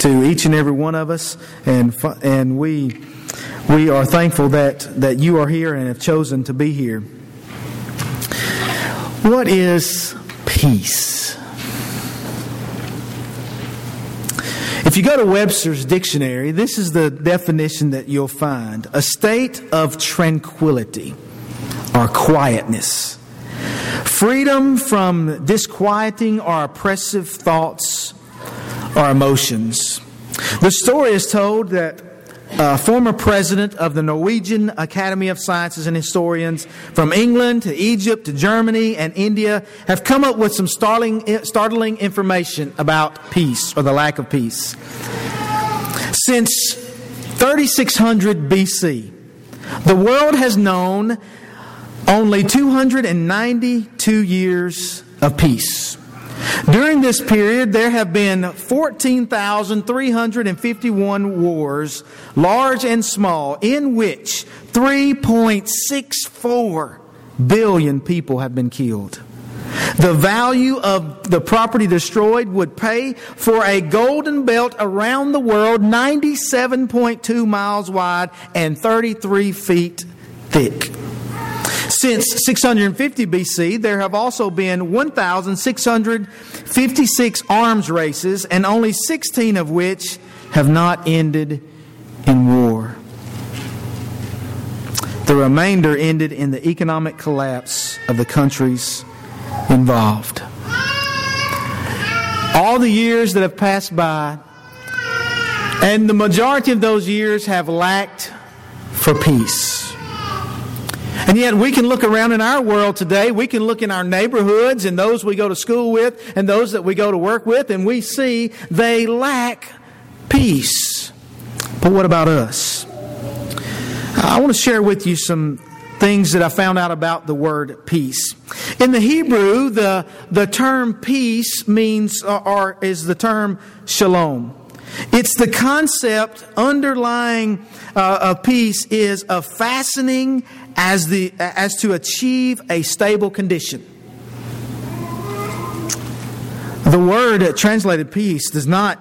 to each and every one of us, and and we we are thankful that that you are here and have chosen to be here. What is peace? If you go to Webster's dictionary, this is the definition that you'll find: a state of tranquility or quietness, freedom from disquieting or oppressive thoughts our emotions. The story is told that a former president of the Norwegian Academy of Sciences and historians from England to Egypt to Germany and India have come up with some startling, eh, startling information about peace or the lack of peace. Since 3600 BC, the world has known only 292 years of peace. During this period, there have been 14,351 wars, large and small, in which 3.64 billion people have been killed. The value of the property destroyed would pay for a golden belt around the world 97.2 miles wide and 33 feet thick. Since 650 BC, there have also been 1,656 arms races, and only 16 of which have not ended in war. The remainder ended in the economic collapse of the countries involved. All the years that have passed by, and the majority of those years have lacked for peace. And yet we can look around in our world today, we can look in our neighborhoods and those we go to school with and those that we go to work with, and we see they lack peace. But what about us? I want to share with you some things that I found out about the word peace. In the Hebrew, the, the term peace means, or is the term shalom. It's the concept underlying uh, of peace is a fastening as, the, as to achieve a stable condition. The word translated peace does not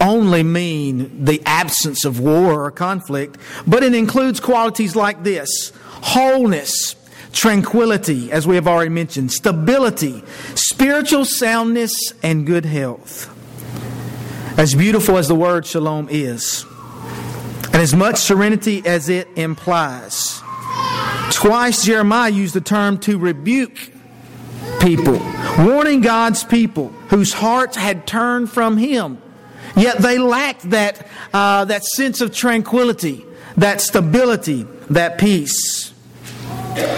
only mean the absence of war or conflict, but it includes qualities like this wholeness, tranquility, as we have already mentioned, stability, spiritual soundness, and good health. As beautiful as the word shalom is, and as much serenity as it implies, Twice Jeremiah used the term to rebuke people, warning God's people whose hearts had turned from Him. Yet they lacked that, uh, that sense of tranquility, that stability, that peace.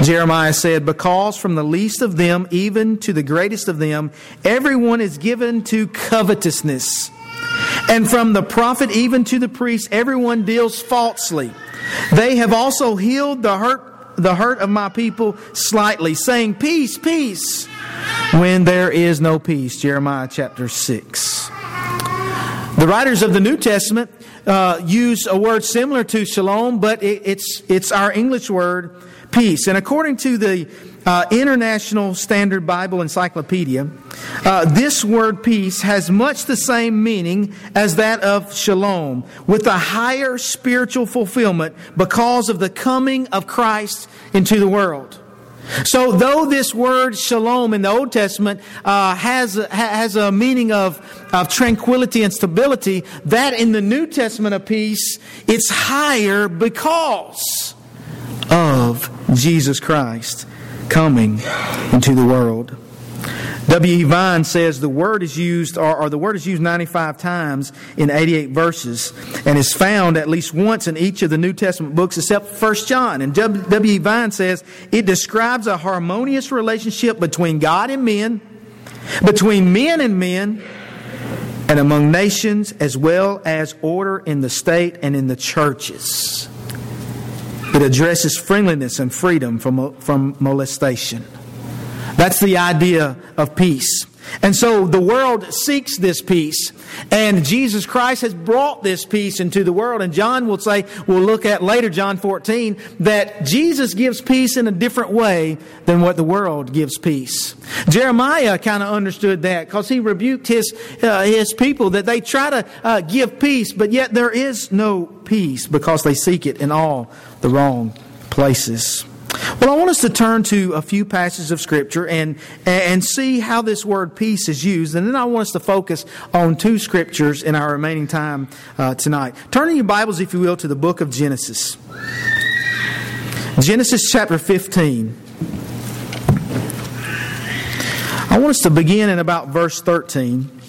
Jeremiah said, Because from the least of them, even to the greatest of them, everyone is given to covetousness. And from the prophet even to the priest, everyone deals falsely. They have also healed the hurt the hurt of my people slightly, saying, Peace, peace, when there is no peace. Jeremiah chapter 6. The writers of the New Testament uh, use a word similar to shalom, but it, it's, it's our English word, peace. And according to the uh, International Standard Bible Encyclopedia, uh, this word peace has much the same meaning as that of shalom, with a higher spiritual fulfillment because of the coming of Christ into the world. So, though this word shalom in the Old Testament uh, has, has a meaning of, of tranquility and stability, that in the New Testament of peace, it's higher because of Jesus Christ coming into the world. W. E. Vine says the word is used, or, or, the word is used 95 times in 88 verses, and is found at least once in each of the New Testament books except 1 John. And W. E. Vine says it describes a harmonious relationship between God and men, between men and men, and among nations, as well as order in the state and in the churches. It addresses friendliness and freedom from, from molestation. That's the idea of peace. And so the world seeks this peace. And Jesus Christ has brought this peace into the world. And John will say, we'll look at later, John 14, that Jesus gives peace in a different way than what the world gives peace. Jeremiah kind of understood that because he rebuked his, uh, his people that they try to uh, give peace, but yet there is no peace because they seek it in all the wrong places. Well, I want us to turn to a few passages of Scripture and, and see how this word peace is used. And then I want us to focus on two Scriptures in our remaining time uh, tonight. Turn in your Bibles, if you will, to the book of Genesis. Genesis chapter 15. I want us to begin in about verse 13.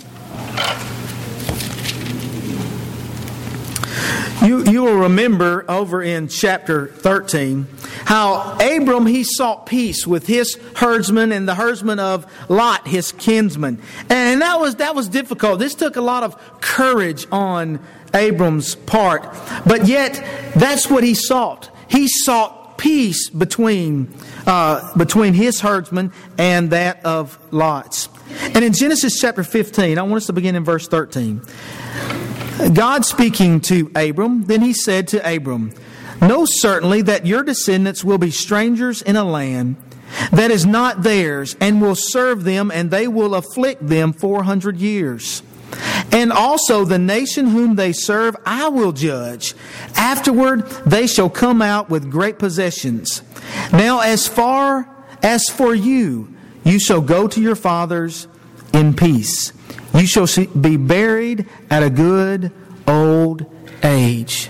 You, you will remember over in chapter 13 how Abram he sought peace with his herdsmen and the herdsmen of Lot, his kinsman. And that was that was difficult. This took a lot of courage on Abram's part. But yet that's what he sought. He sought peace between uh, between his herdsmen and that of Lot's. And in Genesis chapter 15, I want us to begin in verse 13. God speaking to Abram, then he said to Abram, Know certainly that your descendants will be strangers in a land that is not theirs, and will serve them, and they will afflict them 400 years. And also the nation whom they serve I will judge. Afterward they shall come out with great possessions. Now as far as for you, you shall go to your fathers in peace. You shall be buried at a good old age.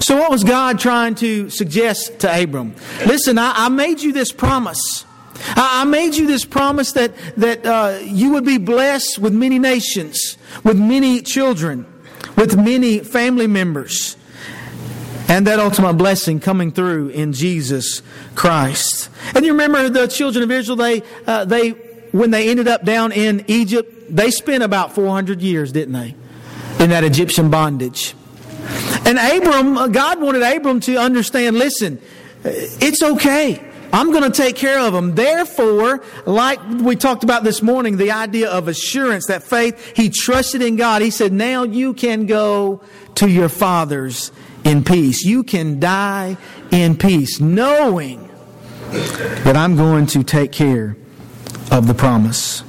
So, what was God trying to suggest to Abram? Listen, I, I made you this promise. I, made you this promise that, that uh, you would be blessed with many nations, with many children, with many family members, and that ultimate blessing coming through in Jesus Christ. And you remember the children of Israel, they, uh, they, when they ended up down in Egypt, they spent about 400 years, didn't they, in that Egyptian bondage. And Abram, uh, God wanted Abram to understand listen, it's okay. I'm going to take care of them. Therefore, like we talked about this morning, the idea of assurance, that faith, he trusted in God. He said, now you can go to your fathers in peace. You can die in peace, knowing that I'm going to take care of the promise.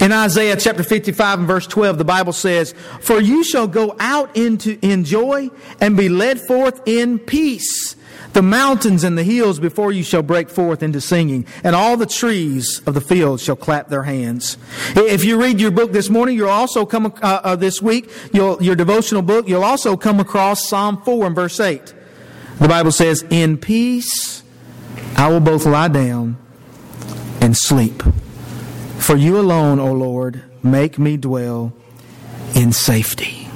In Isaiah chapter 55 and verse 12, the Bible says, For you shall go out into in joy and be led forth in peace. The mountains and the hills before you shall break forth into singing, and all the trees of the field shall clap their hands. If you read your book this morning, you'll also come uh, uh, this week, your devotional book, you'll also come across Psalm 4 and verse 8. The Bible says, In peace I will both lie down and sleep. For you alone, O Lord, make me dwell in safety.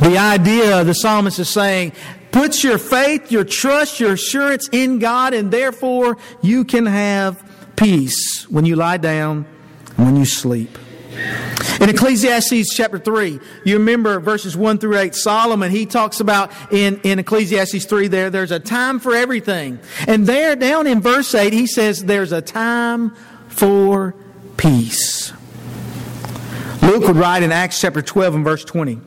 The idea, the psalmist is saying, put your faith, your trust, your assurance in God, and therefore you can have peace when you lie down when you sleep. In Ecclesiastes chapter 3, you remember verses 1 through 8, Solomon, he talks about in, in Ecclesiastes 3 there, there's a time for everything. And there, down in verse 8, he says there's a time for peace. Luke would write in Acts chapter 12 and verse 20.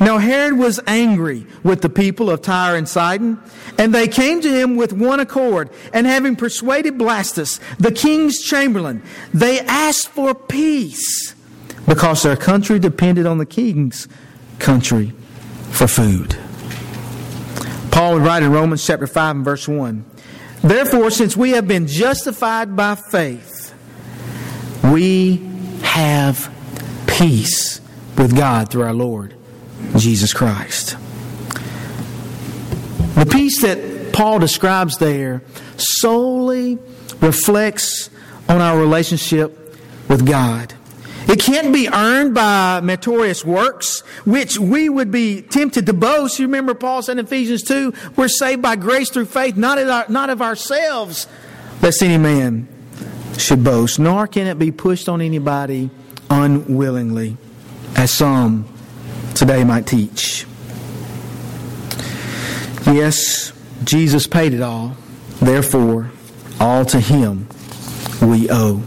Now Herod was angry with the people of Tyre and Sidon, and they came to him with one accord, and having persuaded Blastus, the king's chamberlain, they asked for peace because their country depended on the king's country for food. Paul would write in Romans chapter 5 and verse 1 Therefore, since we have been justified by faith, we have peace with God through our Lord Jesus Christ. The peace that Paul describes there solely reflects on our relationship with God. It can't be earned by meritorious works, which we would be tempted to boast. You remember Paul said in Ephesians 2, we're saved by grace through faith, not, our, not of ourselves, lest any man should boast, nor can it be pushed on anybody unwillingly, as some today might teach. Yes, Jesus paid it all. Therefore, all to Him we owe.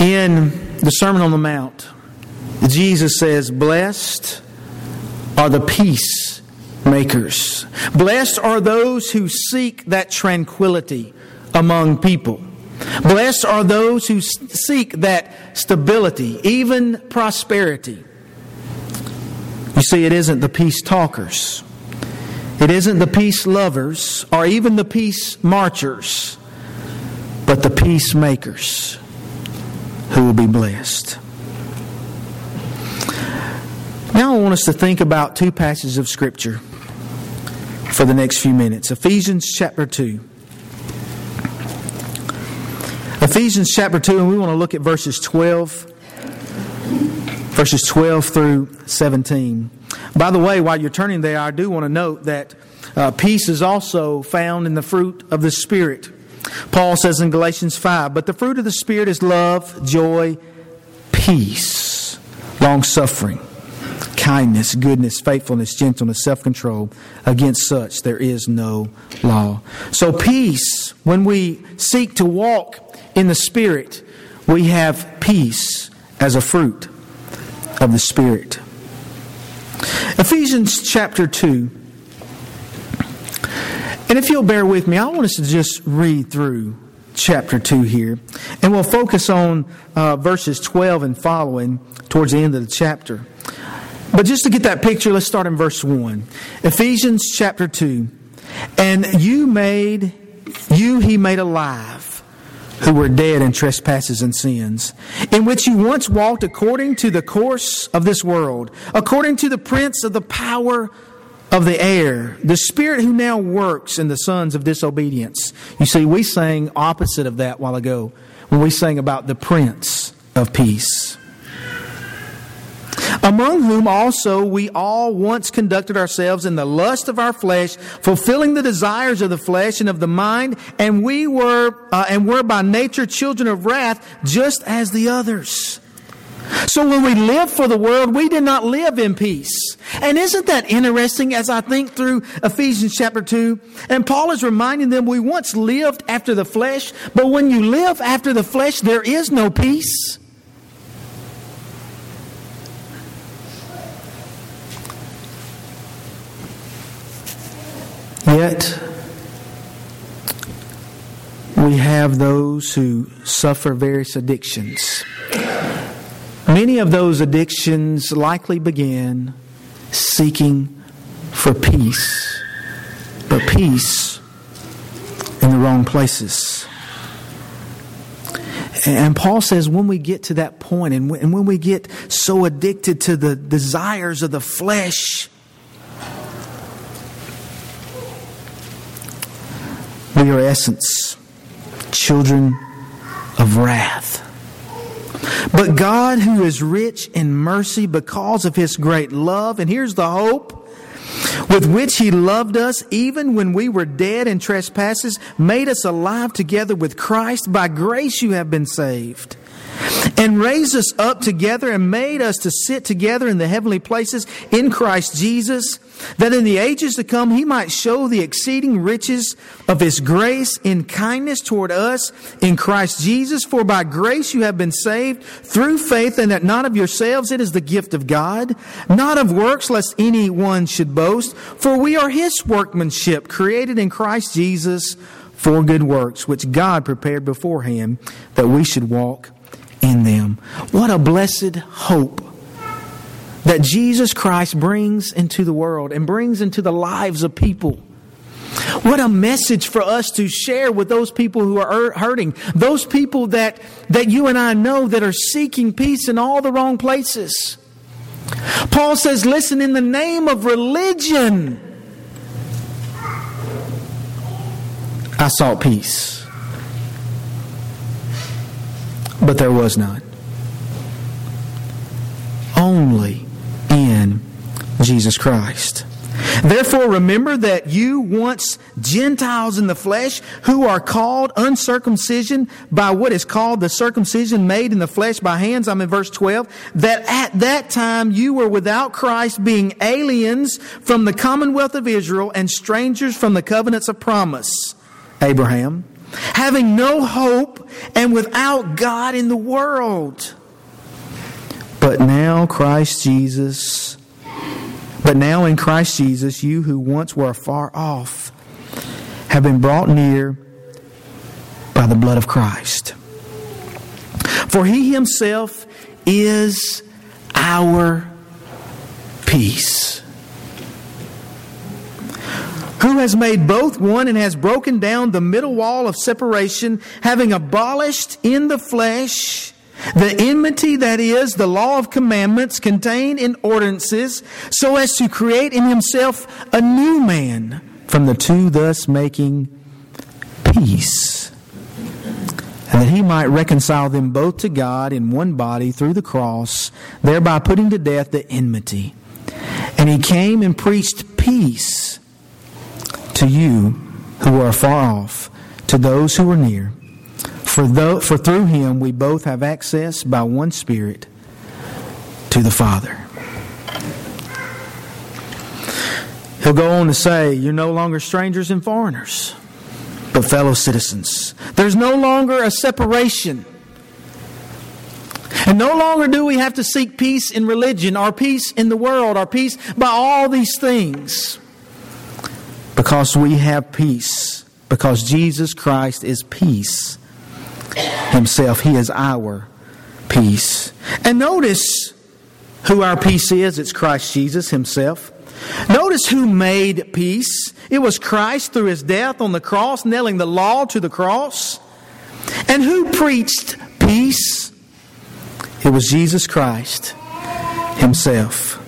In the Sermon on the Mount, Jesus says, Blessed are the peacemakers. Blessed are those who seek that tranquility among people. Blessed are those who seek that stability, even prosperity. You see, it isn't the peace talkers, it isn't the peace lovers, or even the peace marchers, but the peacemakers who will be blessed. Now, I want us to think about two passages of Scripture for the next few minutes Ephesians chapter 2. Ephesians chapter 2, and we want to look at verses 12, verses 12 through 17. By the way, while you're turning there, I do want to note that uh, peace is also found in the fruit of the Spirit. Paul says in Galatians 5, but the fruit of the Spirit is love, joy, peace, long suffering, kindness, goodness, faithfulness, gentleness, self control. Against such there is no law. So, peace, when we seek to walk in the Spirit, we have peace as a fruit of the Spirit. Ephesians chapter 2. And if you'll bear with me, I want us to just read through chapter 2 here. And we'll focus on uh, verses 12 and following towards the end of the chapter. But just to get that picture, let's start in verse 1. Ephesians chapter 2. And you made, you he made alive who were dead in trespasses and sins, in which you once walked according to the course of this world, according to the prince of the power of the air, the spirit who now works in the sons of disobedience. You see, we sang opposite of that while ago when we sang about the prince of peace among whom also we all once conducted ourselves in the lust of our flesh, fulfilling the desires of the flesh and of the mind, and we were uh, and were by nature children of wrath, just as the others. So when we live for the world, we did not live in peace. And isn't that interesting as I think through Ephesians chapter 2? And Paul is reminding them we once lived after the flesh, but when you live after the flesh, there is no peace. Yet, we have those who suffer various addictions. Many of those addictions likely began seeking for peace, but peace in the wrong places. And Paul says when we get to that point and when we get so addicted to the desires of the flesh, We are essence, children of wrath. But God, who is rich in mercy because of his great love, and here's the hope with which he loved us even when we were dead in trespasses, made us alive together with Christ. By grace you have been saved and raised us up together and made us to sit together in the heavenly places in Christ Jesus, that in the ages to come he might show the exceeding riches of his grace in kindness toward us in Christ Jesus. For by grace you have been saved through faith, and that not of yourselves, it is the gift of God, not of works, lest any one should boast. For we are his workmanship, created in Christ Jesus for good works, which God prepared beforehand that we should walk in them. What a blessed hope that Jesus Christ brings into the world and brings into the lives of people. What a message for us to share with those people who are er, hurting, those people that, that you and I know that are seeking peace in all the wrong places. Paul says, listen, in the name of religion, I sought peace but there was none. Only in Jesus Christ. Therefore, remember that you once Gentiles in the flesh, who are called uncircumcision by what is called the circumcision made in the flesh by hands. I'm in verse 12. That at that time you were without Christ, being aliens from the commonwealth of Israel and strangers from the covenants of promise. Abraham having no hope and without God in the world. But now Christ Jesus, but now in Christ Jesus, you who once were far off have been brought near by the blood of Christ. For he himself is our peace. Who has made both one and has broken down the middle wall of separation, having abolished in the flesh the enmity that is the law of commandments contained in ordinances, so as to create in himself a new man from the two, thus making peace. And that he might reconcile them both to God in one body through the cross, thereby putting to death the enmity. And he came and preached peace to you who are far off, to those who are near. For, though, for through him we both have access by one Spirit to the Father. He'll go on to say, You're no longer strangers and foreigners, but fellow citizens. There's no longer a separation. And no longer do we have to seek peace in religion, or peace in the world, or peace by all these things. Because we have peace. Because Jesus Christ is peace himself. He is our peace. And notice who our peace is. It's Christ Jesus himself. Notice who made peace. It was Christ through his death on the cross, nailing the law to the cross. And who preached peace? It was Jesus Christ himself.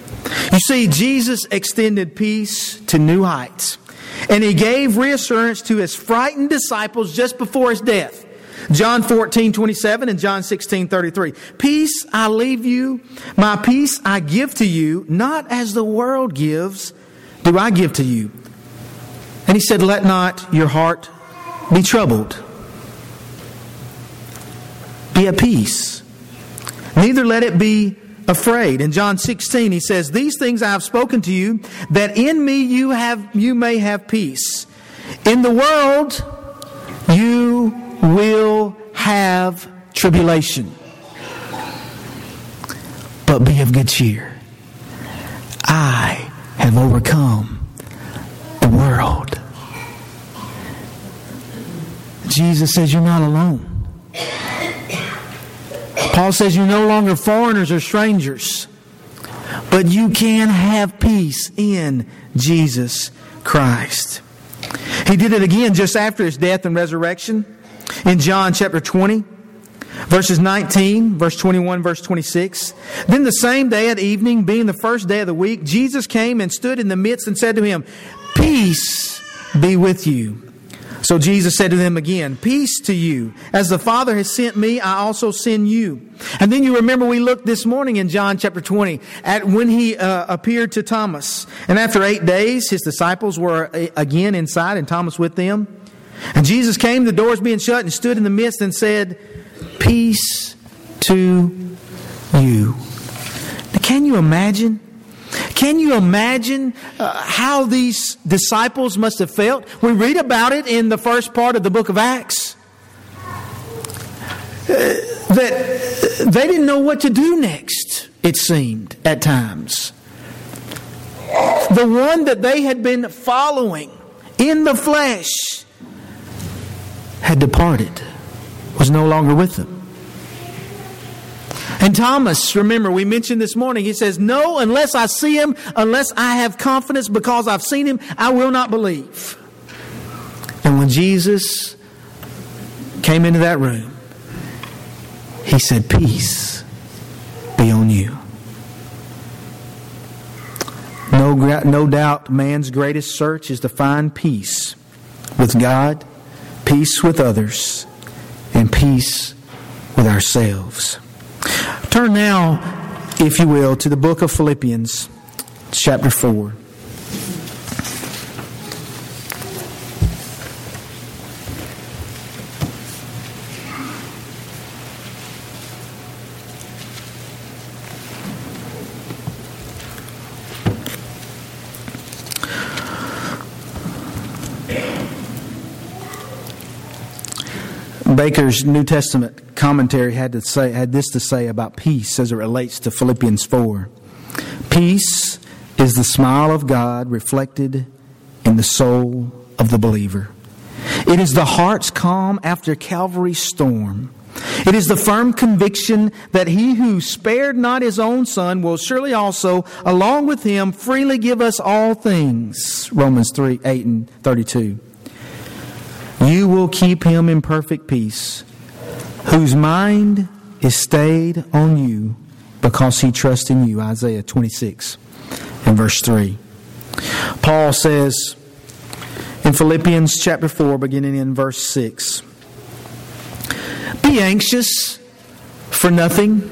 You see, Jesus extended peace to new heights. And he gave reassurance to his frightened disciples just before his death. John 14, 27 and John 16, 33. Peace I leave you, my peace I give to you, not as the world gives, do I give to you. And he said, Let not your heart be troubled. Be at peace. Neither let it be afraid. In John 16, he says, These things I have spoken to you, that in me you have you may have peace. In the world you will have tribulation. But be of good cheer. I have overcome the world. Jesus says you're not alone. Paul says you're no longer foreigners or strangers, but you can have peace in Jesus Christ. He did it again just after his death and resurrection. In John chapter 20, verses 19, verse 21, verse 26. Then the same day at evening, being the first day of the week, Jesus came and stood in the midst and said to him, Peace be with you. So Jesus said to them again, Peace to you. As the Father has sent me, I also send you. And then you remember we looked this morning in John chapter 20 at when he uh, appeared to Thomas. And after eight days, his disciples were uh, again inside and Thomas with them. And Jesus came, the doors being shut, and stood in the midst and said, Peace to you. Now, can you imagine? Can you imagine uh, how these disciples must have felt? We read about it in the first part of the book of Acts. Uh, that they didn't know what to do next, it seemed at times. The one that they had been following in the flesh had departed, was no longer with them. And Thomas, remember, we mentioned this morning, he says, No, unless I see him, unless I have confidence because I've seen him, I will not believe. And when Jesus came into that room, he said, Peace be on you. No, no doubt man's greatest search is to find peace with God peace with others, and peace with ourselves. Turn now, if you will, to the book of Philippians, chapter 4. Baker's New Testament commentary had to say had this to say about peace as it relates to Philippians 4. Peace is the smile of God reflected in the soul of the believer. It is the heart's calm after Calvary's storm. It is the firm conviction that he who spared not his own son will surely also, along with him, freely give us all things. Romans 3 8 and 32. You will keep him in perfect peace, whose mind is stayed on you because he trusts in you. Isaiah 26 and verse 3. Paul says in Philippians chapter 4, beginning in verse 6 Be anxious for nothing,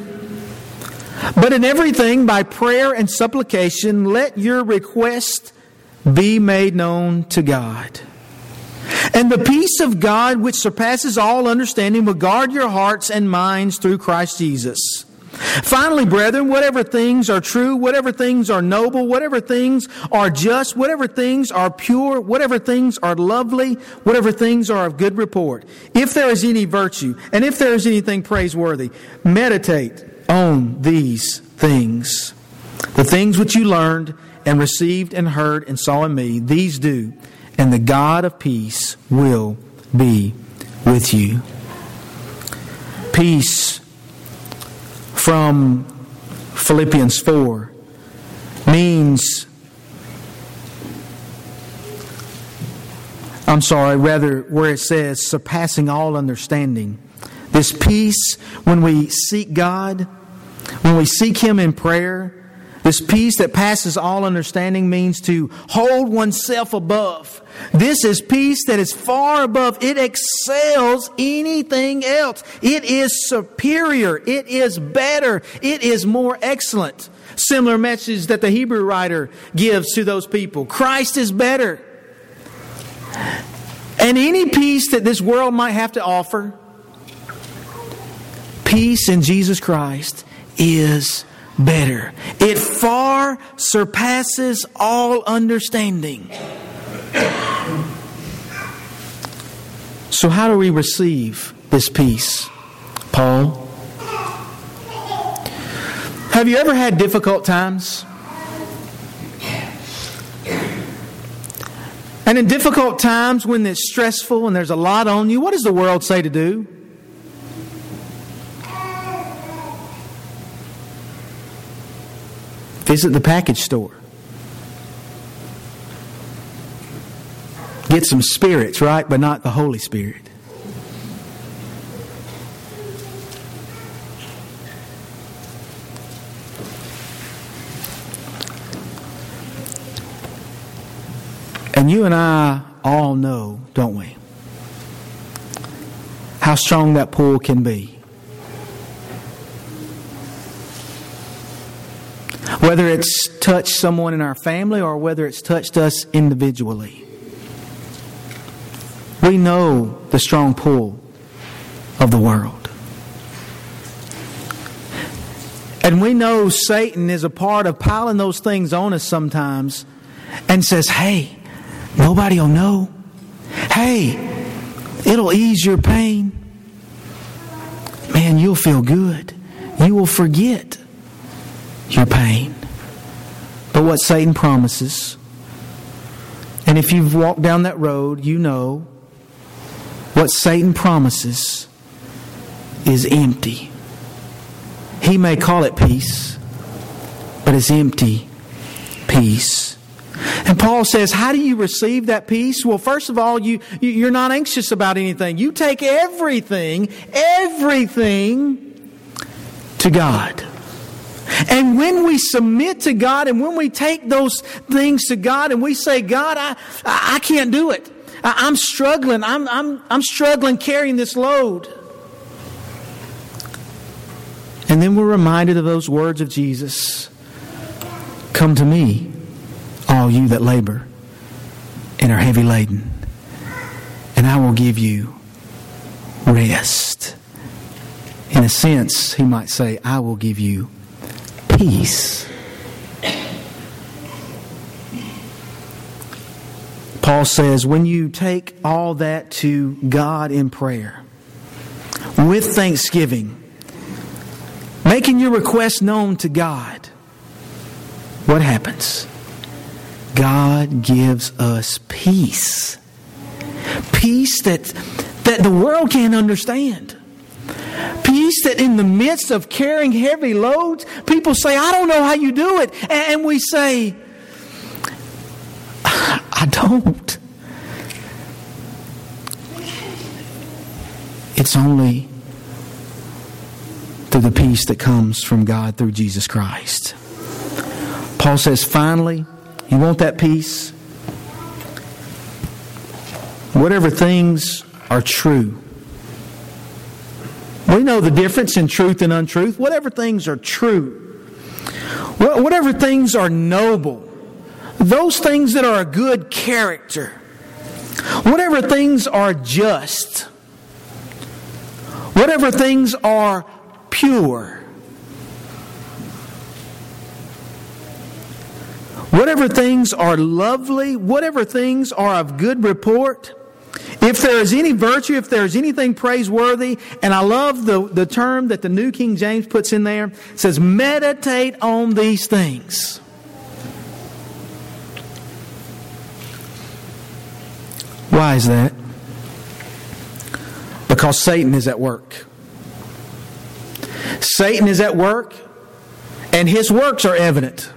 but in everything by prayer and supplication, let your request be made known to God. And the peace of God, which surpasses all understanding, will guard your hearts and minds through Christ Jesus. Finally, brethren, whatever things are true, whatever things are noble, whatever things are just, whatever things are pure, whatever things are lovely, whatever things are of good report, if there is any virtue, and if there is anything praiseworthy, meditate on these things. The things which you learned and received and heard and saw in me, these do, and the God of peace will be with you. Peace from Philippians 4 means, I'm sorry, rather, where it says surpassing all understanding. This peace, when we seek God, when we seek Him in prayer, this peace that passes all understanding means to hold oneself above. This is peace that is far above. It excels anything else. It is superior. It is better. It is more excellent. Similar message that the Hebrew writer gives to those people. Christ is better. And any peace that this world might have to offer, peace in Jesus Christ is better. It far surpasses all understanding. So, how do we receive this peace, Paul? Have you ever had difficult times? And in difficult times, when it's stressful and there's a lot on you, what does the world say to do? Visit the package store. Get some spirits, right? But not the Holy Spirit. And you and I all know, don't we, how strong that pull can be. Whether it's touched someone in our family or whether it's touched us individually. We know the strong pull of the world. And we know Satan is a part of piling those things on us sometimes and says, hey, nobody will know. Hey, it'll ease your pain. Man, you'll feel good. You will forget your pain. But what Satan promises, and if you've walked down that road, you know what Satan promises is empty. He may call it peace, but it's empty peace. And Paul says, How do you receive that peace? Well, first of all, you, you're not anxious about anything. You take everything, everything to God. And when we submit to God and when we take those things to God and we say, God, I, I can't do it. I'm struggling. I'm, I'm, I'm struggling carrying this load. And then we're reminded of those words of Jesus Come to me, all you that labor and are heavy laden, and I will give you rest. In a sense, he might say, I will give you peace. Paul says, when you take all that to God in prayer, with thanksgiving, making your request known to God, what happens? God gives us peace. Peace that, that the world can't understand. Peace that in the midst of carrying heavy loads, people say, I don't know how you do it. And we say, I don't. It's only through the peace that comes from God through Jesus Christ. Paul says, finally, you want that peace? Whatever things are true. We know the difference in truth and untruth. Whatever things are true, whatever things are noble, those things that are a good character, whatever things are just, whatever things are pure, whatever things are lovely, whatever things are of good report, if there is any virtue, if there is anything praiseworthy, and I love the, the term that the New King James puts in there, says, meditate on these things. Why is that? Because Satan is at work. Satan is at work, and his works are evident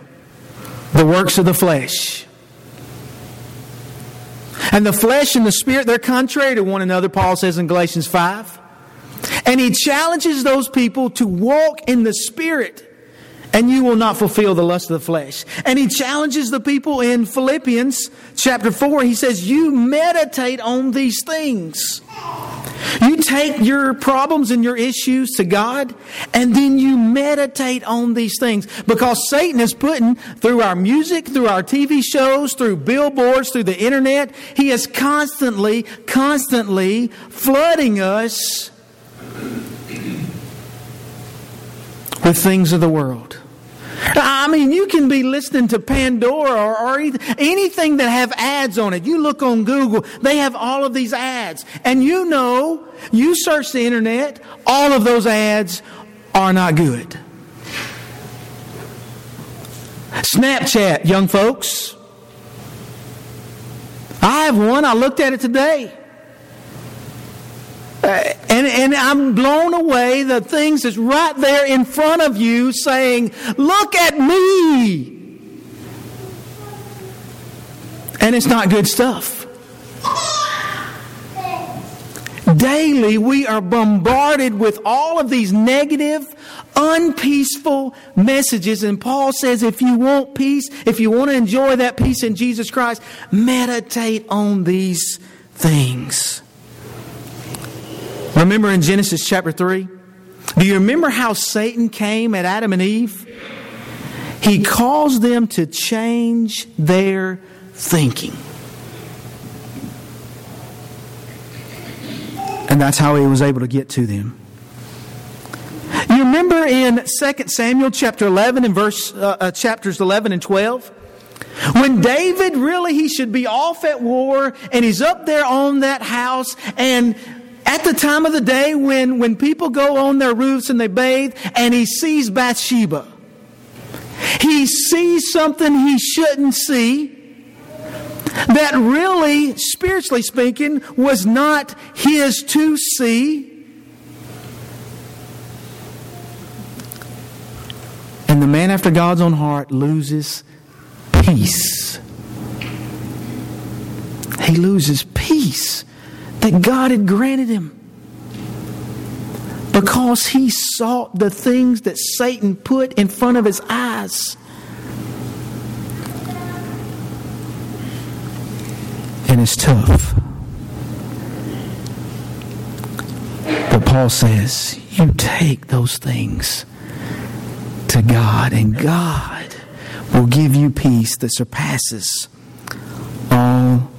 the works of the flesh. And the flesh and the spirit, they're contrary to one another, Paul says in Galatians 5. And he challenges those people to walk in the spirit and you will not fulfill the lust of the flesh. And he challenges the people in Philippians chapter 4. He says, You meditate on these things. You take your problems and your issues to God, and then you meditate on these things. Because Satan is putting, through our music, through our TV shows, through billboards, through the internet, he is constantly, constantly flooding us with things of the world. I mean, you can be listening to Pandora or, or, anything that have ads on it. You look on Google, they have all of these ads. And you know, you search the internet, all of those ads are not good. Snapchat, young folks. I have one. I looked at it today. Uh, and, and I'm blown away the things that's right there in front of you saying, Look at me. And it's not good stuff. Daily, we are bombarded with all of these negative, unpeaceful messages. And Paul says if you want peace, if you want to enjoy that peace in Jesus Christ, meditate on these things. Remember in Genesis chapter 3? Do you remember how Satan came at Adam and Eve? He caused them to change their thinking. And that's how he was able to get to them. You remember in 2 Samuel chapter 11 and verse uh, uh, chapters 11 and 12? When David really he should be off at war and he's up there on that house and at the time of the day when, when people go on their roofs and they bathe and he sees Bathsheba. He sees something he shouldn't see that really, spiritually speaking, was not his to see. And the man after God's own heart loses peace. He loses peace that God had granted him. Because he sought the things that Satan put in front of his eyes. And it's tough. But Paul says, you take those things to God, and God will give you peace that surpasses all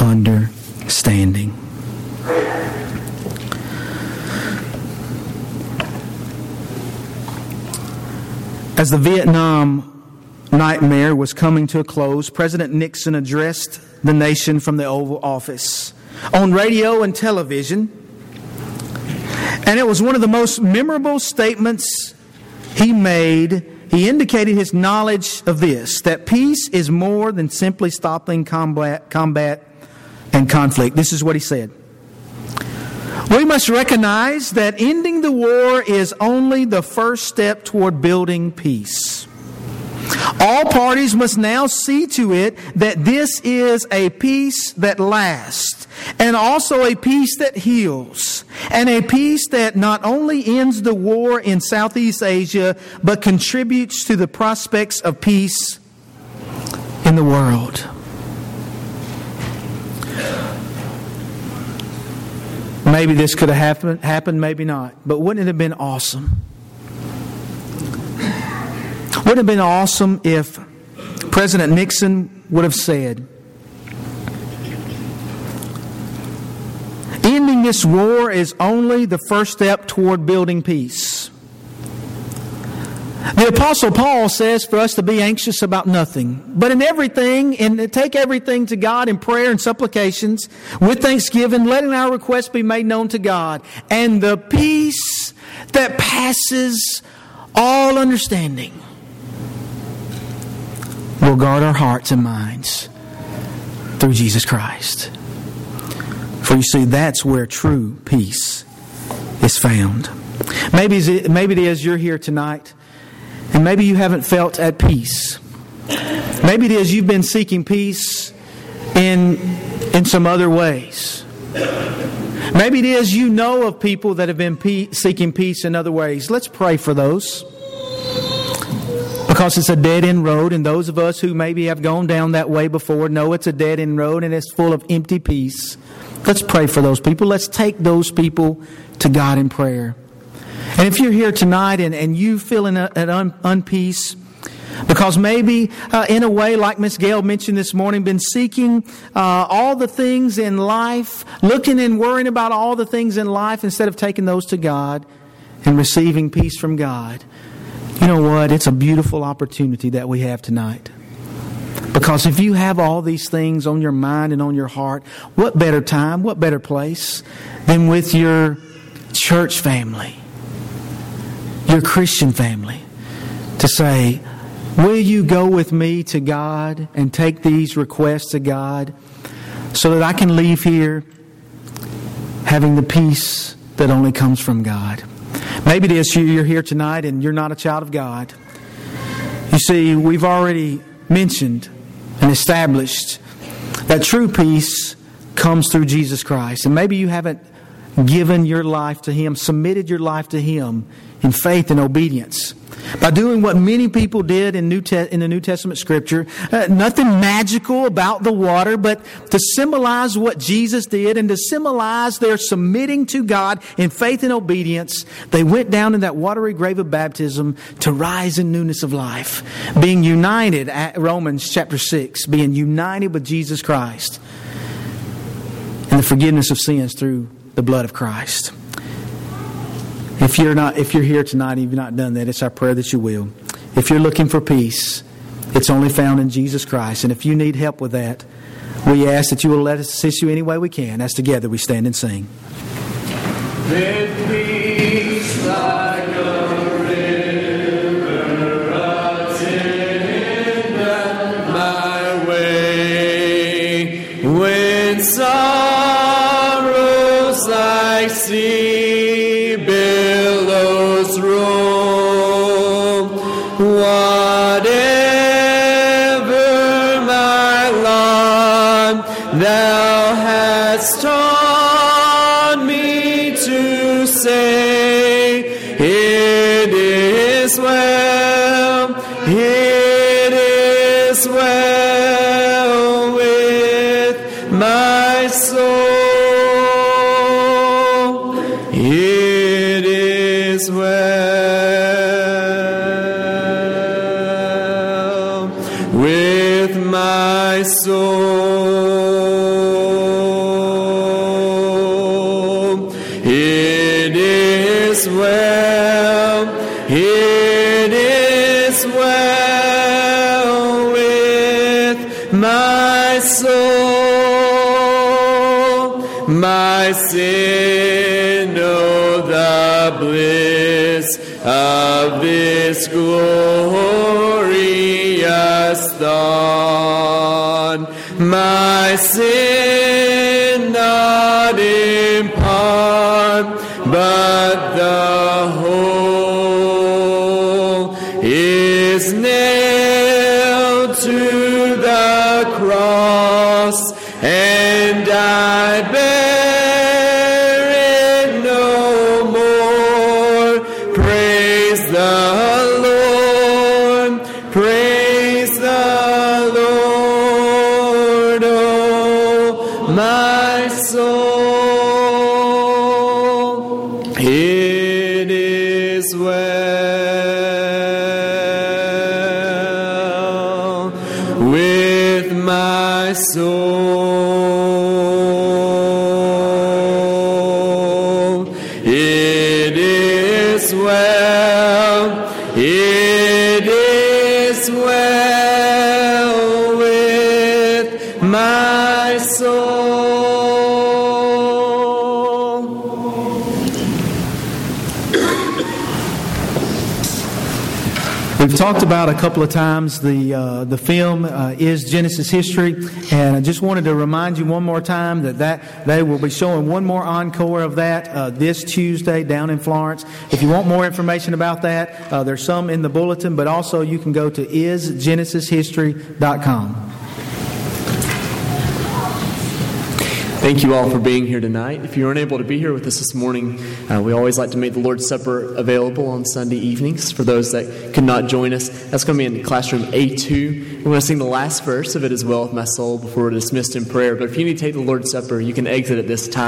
understanding standing. As the Vietnam nightmare was coming to a close, President Nixon addressed the nation from the Oval Office on radio and television. And it was one of the most memorable statements he made. He indicated his knowledge of this that peace is more than simply stopping combat, combat and conflict. This is what he said. We must recognize that ending the war is only the first step toward building peace. All parties must now see to it that this is a peace that lasts, and also a peace that heals, and a peace that not only ends the war in Southeast Asia, but contributes to the prospects of peace in the world. Maybe this could have happened, happened, maybe not. But wouldn't it have been awesome? Wouldn't it have been awesome if President Nixon would have said, Ending this war is only the first step toward building peace. The Apostle Paul says for us to be anxious about nothing, but in everything, and take everything to God in prayer and supplications with thanksgiving, letting our requests be made known to God. And the peace that passes all understanding will guard our hearts and minds through Jesus Christ. For you see, that's where true peace is found. Maybe, maybe it is you're here tonight and maybe you haven't felt at peace. Maybe it is you've been seeking peace in, in some other ways. Maybe it is you know of people that have been pe- seeking peace in other ways. Let's pray for those. Because it's a dead end road, and those of us who maybe have gone down that way before know it's a dead end road and it's full of empty peace. Let's pray for those people. Let's take those people to God in prayer. And if you're here tonight and, and you feel an un, unpeace, because maybe uh, in a way, like Miss Gail mentioned this morning, been seeking uh, all the things in life, looking and worrying about all the things in life instead of taking those to God and receiving peace from God. You know what? It's a beautiful opportunity that we have tonight. Because if you have all these things on your mind and on your heart, what better time, what better place than with your church family? Your Christian family to say, Will you go with me to God and take these requests to God so that I can leave here having the peace that only comes from God? Maybe it is you're here tonight and you're not a child of God. You see, we've already mentioned and established that true peace comes through Jesus Christ. And maybe you haven't given your life to Him, submitted your life to Him in faith and obedience. By doing what many people did in, New Te- in the New Testament scripture, uh, nothing magical about the water, but to symbolize what Jesus did and to symbolize their submitting to God in faith and obedience, they went down in that watery grave of baptism to rise in newness of life, being united at Romans chapter 6, being united with Jesus Christ and the forgiveness of sins through the blood of Christ. If you're not, if you're here tonight and you've not done that, it's our prayer that you will. If you're looking for peace, it's only found in Jesus Christ. And if you need help with that, we ask that you will let us assist you any way we can as together we stand and sing. sin, know that. Of this glorious dawn. My sin my talked about a couple of times the uh, the film uh, is Genesis history, and I just wanted to remind you one more time that, that they will be showing one more encore of that uh, this Tuesday down in Florence. If you want more information about that, uh, there's some in the bulletin, but also you can go to isgenesishistory.com. Thank you all for being here tonight. If you weren't able to be here with us this morning, uh, we always like to make the Lord's Supper available on Sunday evenings for those that could not join us. That's going to be in classroom A2. We're going to sing the last verse of it as well with my soul before we're dismissed in prayer. But if you need to take the Lord's Supper, you can exit at this time.